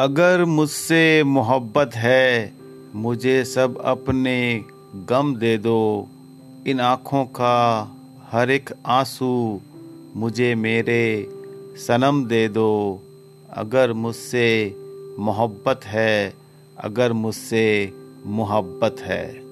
अगर मुझसे मोहब्बत है, मुझे सब अपने गम दे दो। इन आँखों का हर एक आँसू मुझे मेरे सनम दे दो। अगर मुझसे मोहब्बत है, अगर मुझसे मोहब्बत है।